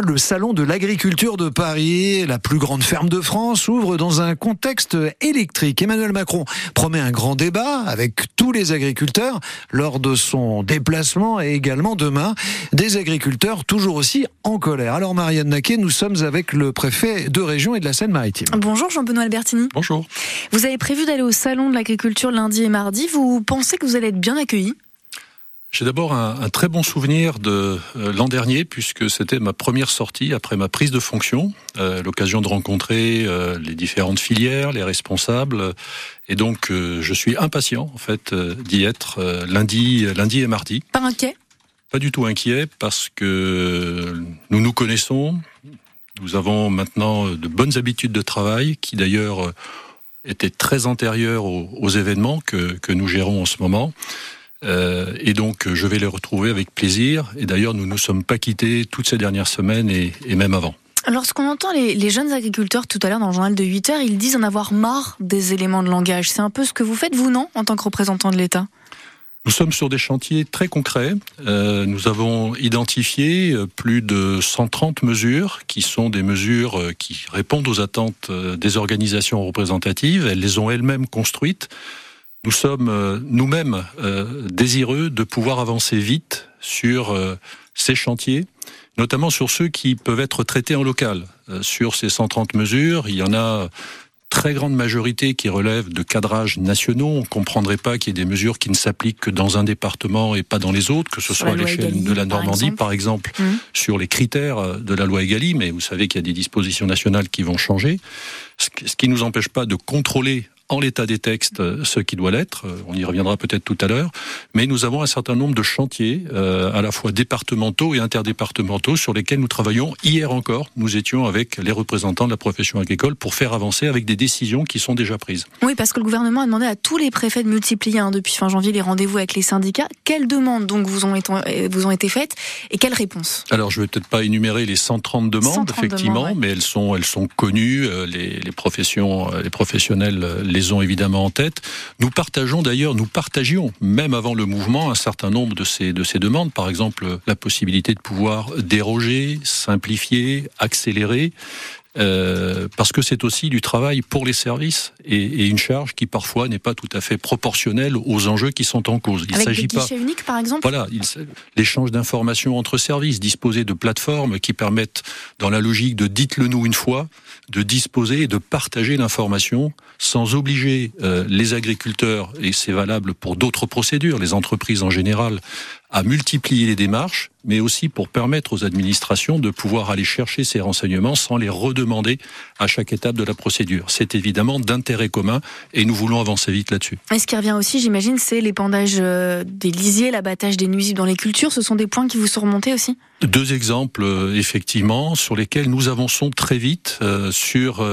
Le salon de l'agriculture de Paris, la plus grande ferme de France, ouvre dans un contexte électrique. Emmanuel Macron promet un grand débat avec tous les agriculteurs lors de son déplacement et également demain des agriculteurs toujours aussi en colère. Alors Marianne Naquet, nous sommes avec le préfet de région et de la Seine-Maritime. Bonjour Jean-Benoît Albertini. Bonjour. Vous avez prévu d'aller au salon de l'agriculture lundi et mardi. Vous pensez que vous allez être bien accueilli j'ai d'abord un, très bon souvenir de euh, l'an dernier, puisque c'était ma première sortie après ma prise de fonction, euh, l'occasion de rencontrer euh, les différentes filières, les responsables, et donc je suis impatient en fait d'y être lundi, lundi et mardi. Pas inquiet? Pas du tout inquiet, parce que nous nous connaissons, nous avons maintenant de bonnes habitudes de travail, qui d'ailleurs étaient très antérieures aux, aux événements que, que nous gérons en ce moment. Euh, et donc, je vais les retrouver avec plaisir. Et d'ailleurs, nous ne nous sommes pas quittés toutes ces dernières semaines et, même avant. Lorsqu'on entend les, jeunes agriculteurs tout à l'heure dans le journal de 8 heures, ils disent en avoir marre des éléments de langage. C'est un peu ce que vous faites, vous, non, en tant que représentant de l'État? Nous sommes sur des chantiers très concrets. Euh, nous avons identifié euh, plus de 130 mesures qui sont des mesures qui répondent aux attentes des organisations représentatives. Elles les ont elles-mêmes construites nous sommes euh, nous-mêmes euh, désireux de pouvoir avancer vite sur euh, ces chantiers, notamment sur ceux qui peuvent être traités en local. Sur ces 130 mesures, il y en a très grande majorité qui relèvent de cadrages nationaux. On ne comprendrait pas qu'il y ait des mesures qui ne s'appliquent que dans un département et pas dans les autres, que ce soit à l'échelle de la Normandie, par exemple, mmh. sur les critères de la loi Egalim. Mais vous savez qu'il y a des dispositions nationales qui vont changer. Ce qui ne nous empêche pas de contrôler en l'état des textes euh, ce qui doit l'être. Euh, on y reviendra peut-être tout à l'heure. Mais nous avons un certain nombre de chantiers, euh, à la fois départementaux et interdépartementaux, sur lesquels nous travaillons. Hier encore, nous étions avec les représentants de la profession agricole pour faire avancer avec des décisions qui sont déjà prises. Oui, parce que le gouvernement a demandé à tous les préfets de multiplier hein, depuis fin janvier les rendez-vous avec les syndicats. Quelles demandes donc vous ont été, vous ont été faites et quelles réponses? Alors, je ne vais peut-être pas énumérer les 130 demandes, effectivement, mais elles sont, elles sont connues. Les, les professions, les professionnels les ont évidemment en tête. Nous partageons d'ailleurs, nous partagions, même avant le mouvement, un certain nombre de ces, de ces demandes. Par exemple, la possibilité de pouvoir déroger, simplifier, accélérer. Euh, parce que c'est aussi du travail pour les services et, une charge qui parfois n'est pas tout à fait proportionnelle aux enjeux qui sont en cause. Il s'agit pas unique par exemple? Voilà, l'échange d'informations entre services, disposer de plateformes qui permettent, dans la logique de dites-le nous une fois, de disposer et de partager l'information sans obliger euh, les agriculteurs et c'est valable pour d'autres procédures, les entreprises en général, à multiplier les démarches, mais aussi pour permettre aux administrations de pouvoir aller chercher ces renseignements sans les redemander à chaque étape de la procédure. C'est évidemment d'intérêt commun et nous voulons avancer vite là-dessus. Et ce qui revient aussi, j'imagine, c'est l'épandage euh, des lisiers, l'abattage des nuisibles dans les cultures. Ce sont des points qui vous sont remontés aussi? Deux exemples, euh, effectivement, sur lesquels nous avançons très vite. Euh, sur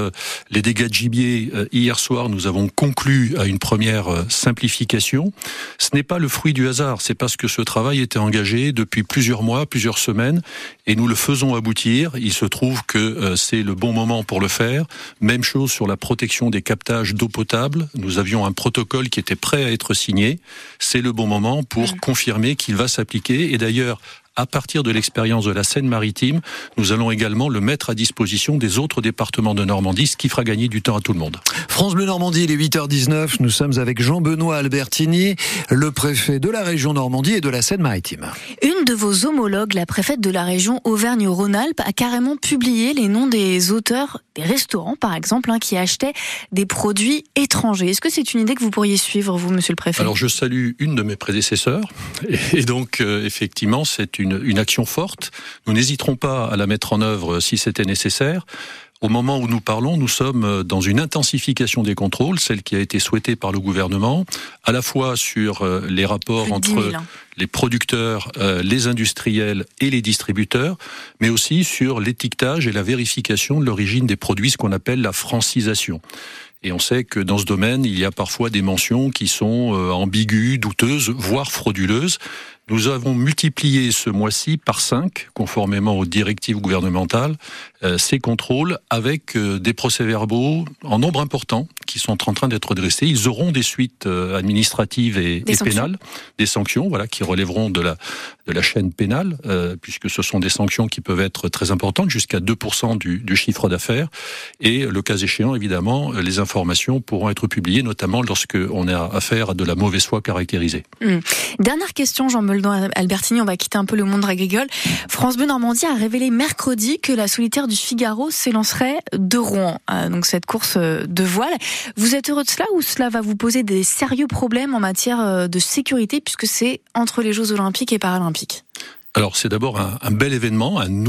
les dégâts de gibier, hier soir, nous avons conclu à une première simplification. Ce n'est pas le fruit du hasard, c'est parce que ce travail était engagé depuis plusieurs mois, plusieurs semaines, et nous le faisons aboutir. Il se trouve que euh, c'est le bon moment pour le faire. Même chose sur la protection des captages d'eau potable. Nous avions un protocole qui était prêt à être signé. C'est le bon moment pour mmh. confirmer qu'il va s'appliquer. Et d'ailleurs, à partir de l'expérience de la Seine-Maritime, nous allons également le mettre à disposition des autres départements de Normandie, ce qui fera gagner du temps à tout le monde. France Bleu Normandie, il est 8h19. Nous sommes avec Jean-Benoît Albertini, le préfet de la région Normandie et de la Seine-Maritime. Une de vos homologues, la préfète de la région Auvergne-Rhône-Alpes, a carrément publié les noms des auteurs des restaurants, par exemple, hein, qui achetaient des produits étrangers. Est-ce que c'est une idée que vous pourriez suivre, vous, monsieur le préfet? Alors, je salue une de mes prédécesseurs. Et donc, euh, effectivement, c'est une une, action forte. Nous n'hésiterons pas à la mettre en œuvre si c'était nécessaire. Au moment où nous parlons, nous sommes dans une intensification des contrôles, celle qui a été souhaitée par le gouvernement, à la fois sur euh, les rapports entre les producteurs, euh, les industriels et les distributeurs, mais aussi sur l'étiquetage et la vérification de l'origine des produits, ce qu'on appelle la francisation. Et on sait que dans ce domaine, il y a parfois des mentions qui sont euh, ambiguës, douteuses, voire frauduleuses. Nous avons multiplié ce mois-ci par 5, conformément aux directives gouvernementales, euh, ces contrôles avec euh, des procès-verbaux en nombre important qui sont en train d'être dressés. Ils auront des suites euh, administratives et, pénales, des sanctions, voilà, qui relèveront de la de la chaîne pénale, puisque ce sont des sanctions qui peuvent être très importantes, jusqu'à 2% du, du chiffre d'affaires. Et le cas échéant, évidemment, les informations pourront être publiées, notamment lorsque on a affaire à de la mauvaise foi caractérisée. Mmh. Dernière question, Jean Moldan Albertini, on va quitter un peu le monde agricole. France Bleu Normandie a révélé mercredi que la solitaire du Figaro s'élancerait de Rouen, euh, donc cette course euh, de voile. Vous êtes heureux de cela ou cela va vous poser des sérieux problèmes en matière euh, de sécurité puisque c'est entre les Jeux Olympiques et Paralympiques? Alors c'est d'abord un, bel événement, un,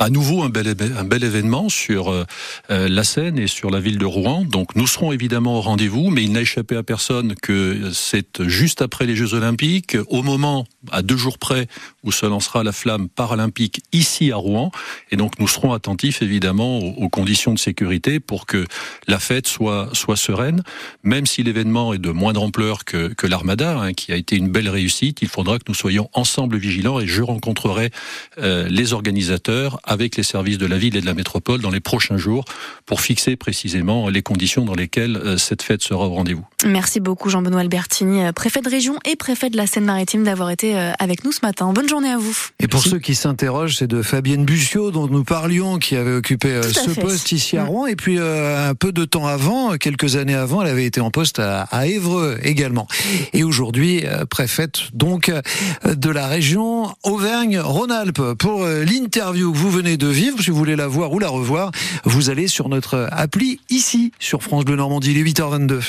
à nouveau un bel, événement sur euh, euh, la Seine et sur la ville de Rouen. Donc nous serons évidemment au rendez-vous, mais il n'a échappé à personne que c'est juste après les Jeux Olympiques, au moment, à deux jours près, où se lancera la flamme paralympique ici à Rouen. Et donc nous serons attentifs évidemment aux, conditions de sécurité pour que la fête soit, sereine. Même si l'événement est de moindre ampleur que, que l'Armada, hein, qui a été une belle réussite, il faudra que nous soyons ensemble vigilants et je rencontrerai euh, les organisateurs avec les services de la ville et de la métropole dans les prochains jours pour fixer précisément les conditions dans lesquelles euh, cette fête sera au rendez-vous. Merci beaucoup Jean-Benoît Albertini, euh, préfet de région et préfet de la Seine-Maritime d'avoir été euh, avec nous ce matin. Bonne journée à vous. Et pour ceux qui s'interrogent, c'est de Fabienne Bussiot dont nous parlions qui avait occupé ce poste ici à mm. Rouen et puis un peu de temps avant, quelques années avant, elle avait été en poste à, à Évreux également. Et aujourd'hui, préfète donc de la région Auvergne-Rhône-Alpes. Pour l'interview que vous de vivre. Si vous voulez la voir ou la revoir, vous allez sur notre appli ici sur France Bleu Normandie, il est 8h22.